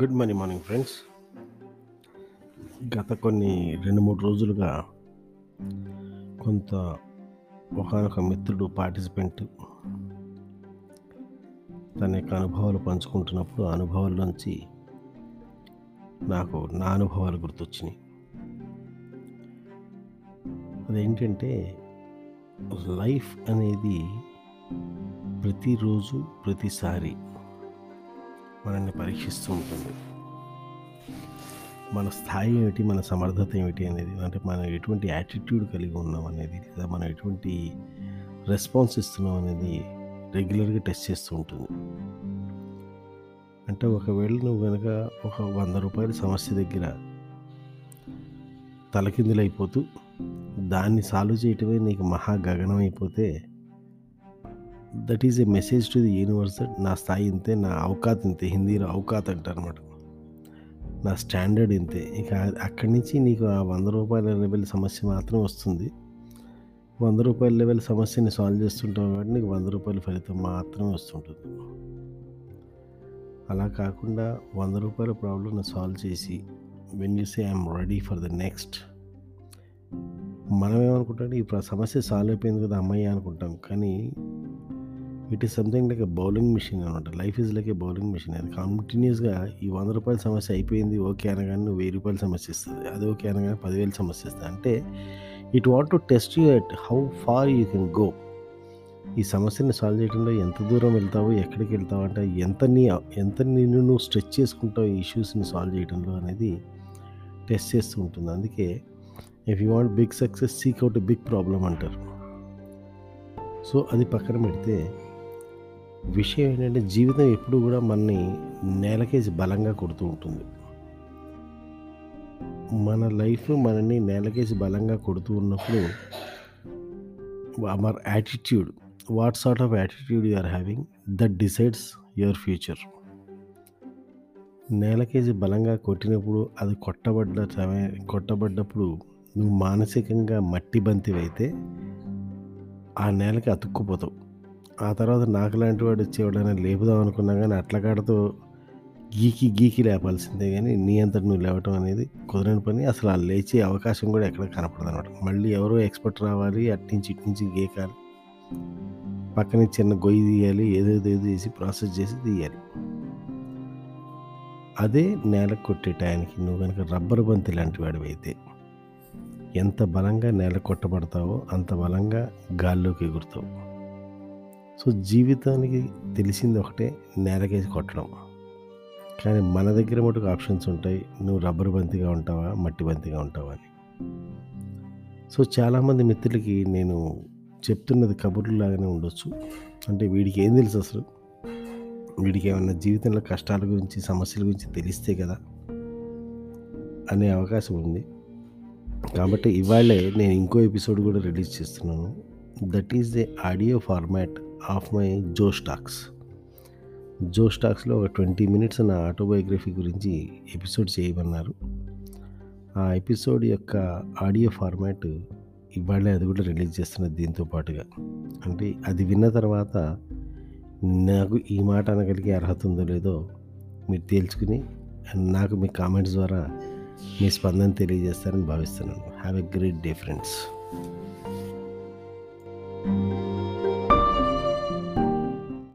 Good morning morning friends గత కొన్ని రెండు మూడు రోజులుగా కొంత ఒకనొక మిత్రుడు పార్టిసిపెంట్ తన యొక్క అనుభవాలు పంచుకుంటున్నప్పుడు ఆ నుంచి నాకు నా అనుభవాలు గుర్తొచ్చినాయి. అదేంటంటే లైఫ్ అనేది ప్రతిరోజు ప్రతిసారి మనల్ని పరీక్షిస్తూ ఉంటుంది. మన స్థాయి ఏమిటి మన సమర్థత ఏమిటి అనేది అంటే మనం ఎటువంటి యాటిట్యూడ్ కలిగి ఉన్నాం అనేది లేదా మనం ఎటువంటి రెస్పాన్స్ ఇస్తున్నాం అనేది రెగ్యులర్గా టెస్ట్ చేస్తూ ఉంటుంది. అంటే ఒకవేళ నువ్వు కనుక ఒక వంద రూపాయల సమస్య దగ్గర తలకిందులైపోతూ దాన్ని సాల్వ్ చేయటమే నీకు మహా గగనం అయిపోతే that is a message to the universe that నా స్థాయి ఇంతే నా అవకాత్ ఇంతే హిందీలో అవకాత్ అంటారు అనమాట నా స్టాండర్డ్ ఇంతే. ఇక అక్కడి నుంచి నీకు ఆ వంద రూపాయల లెవెల్ సమస్య మాత్రం వస్తుంది. వంద రూపాయల లెవెల్ సమస్యని సాల్వ్ చేస్తుంటావు కాబట్టి నీకు వంద రూపాయల ఫలితం మాత్రమే వస్తుంటుంది. అలా కాకుండా వంద రూపాయల ప్రాబ్లమ్ని సాల్వ్ చేసి when you say I'm ready for the next మనం ఏమనుకుంటాం ఈ సమస్య సాల్వ్ అయిపోయింది కదా అమ్మాయి అనుకుంటాం. కానీ it is something like a bowling machine అనమాట. Life is like a bowling machine. అది కంటిన్యూస్గా ఈ వంద రూపాయల సమస్య అయిపోయింది ఓకే అనగానే నువ్వు వెయ్యి రూపాయల సమస్య ఇస్తుంది. అది ఓకే అనగానే పదివేల సమస్య ఇస్తుంది. అంటే it want to test you at how far you can go. ఈ సమస్యని సాల్వ్ చేయడంలో ఎంత దూరం వెళ్తావు ఎక్కడికి వెళ్తావు అంటే ఎంత నీ ఎంత నిన్ను నువ్వు స్ట్రెచ్ చేసుకుంటావు ఈ ఇష్యూస్ని సాల్వ్ చేయడంలో అనేది టెస్ట్ చేస్తూ ఉంటుంది. అందుకే if you want big success seek out big problem అంటారు. సో అది పక్కన పెడితే విషయం ఏంటంటే జీవితం ఎప్పుడు కూడా మనని నేలకేసి బలంగా కొడుతూ ఉంటుంది. మన లైఫ్ మనని నేలకేసి బలంగా కొడుతూ ఉన్నప్పుడు our attitude what sort of attitude you are having that decides your future. నేలకేసి బలంగా కొట్టినప్పుడు అది కొట్టబడ్డ కొట్టబడ్డప్పుడు నువ్వు మానసికంగా మట్టి బంతివైతే ఆ నేలకి అతుక్కుపోతావు. ఆ తర్వాత నాకు లాంటి వాడు వచ్చి ఎవడైనా లేపుదాం అనుకున్నా కానీ అట్ల కాడతో గీకి గీకి లేపాల్సిందే కానీ నీ అంతటి నువ్వు లేవటం అనేది కుదరని పని. అసలు ఆ లేచే అవకాశం కూడా ఎక్కడ కనపడదు అనమాట మళ్ళీ ఎవరో ఎక్స్పర్ట్ రావాలి అట్నుంచి ఇటు నుంచి గీకాలి. పక్కన చిన్న గొయ్యి తీయాలి ఏదేదో ఏదో చేసి ప్రాసెస్ చేసి తీయాలి. అదే నేలకు కొట్టే టయానికి నువ్వు కనుక రబ్బర్ బంతి లాంటి వాడివైతే ఎంత బలంగా నేల కొట్టబడతావో అంత బలంగా గాల్లోకి ఎగురుతావు. సో జీవితానికి తెలిసింది ఒకటే నేలకేసి కొట్టడం. కానీ మన దగ్గర మటుకు ఆప్షన్స్ ఉంటాయి. నువ్వు రబ్బర్ బంతిగా ఉంటావా? మట్టి బంతిగా ఉంటావా అని. సో చాలామంది మిత్రులకి నేను చెప్తున్నది కబుర్లు లాగానే ఉండొచ్చు. అంటే వీడికి ఏం తెలుసు అసలు? వీడికి ఏమన్నా జీవితంలో కష్టాల గురించి సమస్యల గురించి తెలిస్తే కదా అనే అవకాశం ఉంది. కాబట్టి ఇవాళే నేను ఇంకో ఎపిసోడ్ కూడా రిలీజ్ చేస్తున్నాను. That is the audio format of my Josh Talks జో స్టాక్స్లో ఒక ట్వంటీ మినిట్స్ నా ఆటోబయోగ్రఫీ గురించి ఎపిసోడ్ చేయమన్నారు. ఆ ఎపిసోడ్ యొక్క ఆడియో ఫార్మాట్ ఇవాళే అది కూడా రిలీజ్ చేస్తున్నది దీంతో పాటుగా. అంటే అది విన్న తర్వాత నాకు ఈ మాట అనగలిగే అర్హత ఉందో లేదో మీరు తేల్చుకుని నాకు మీ కామెంట్స్ ద్వారా మీ స్పందన తెలియజేస్తారని భావిస్తున్నాను. Have a great day friends.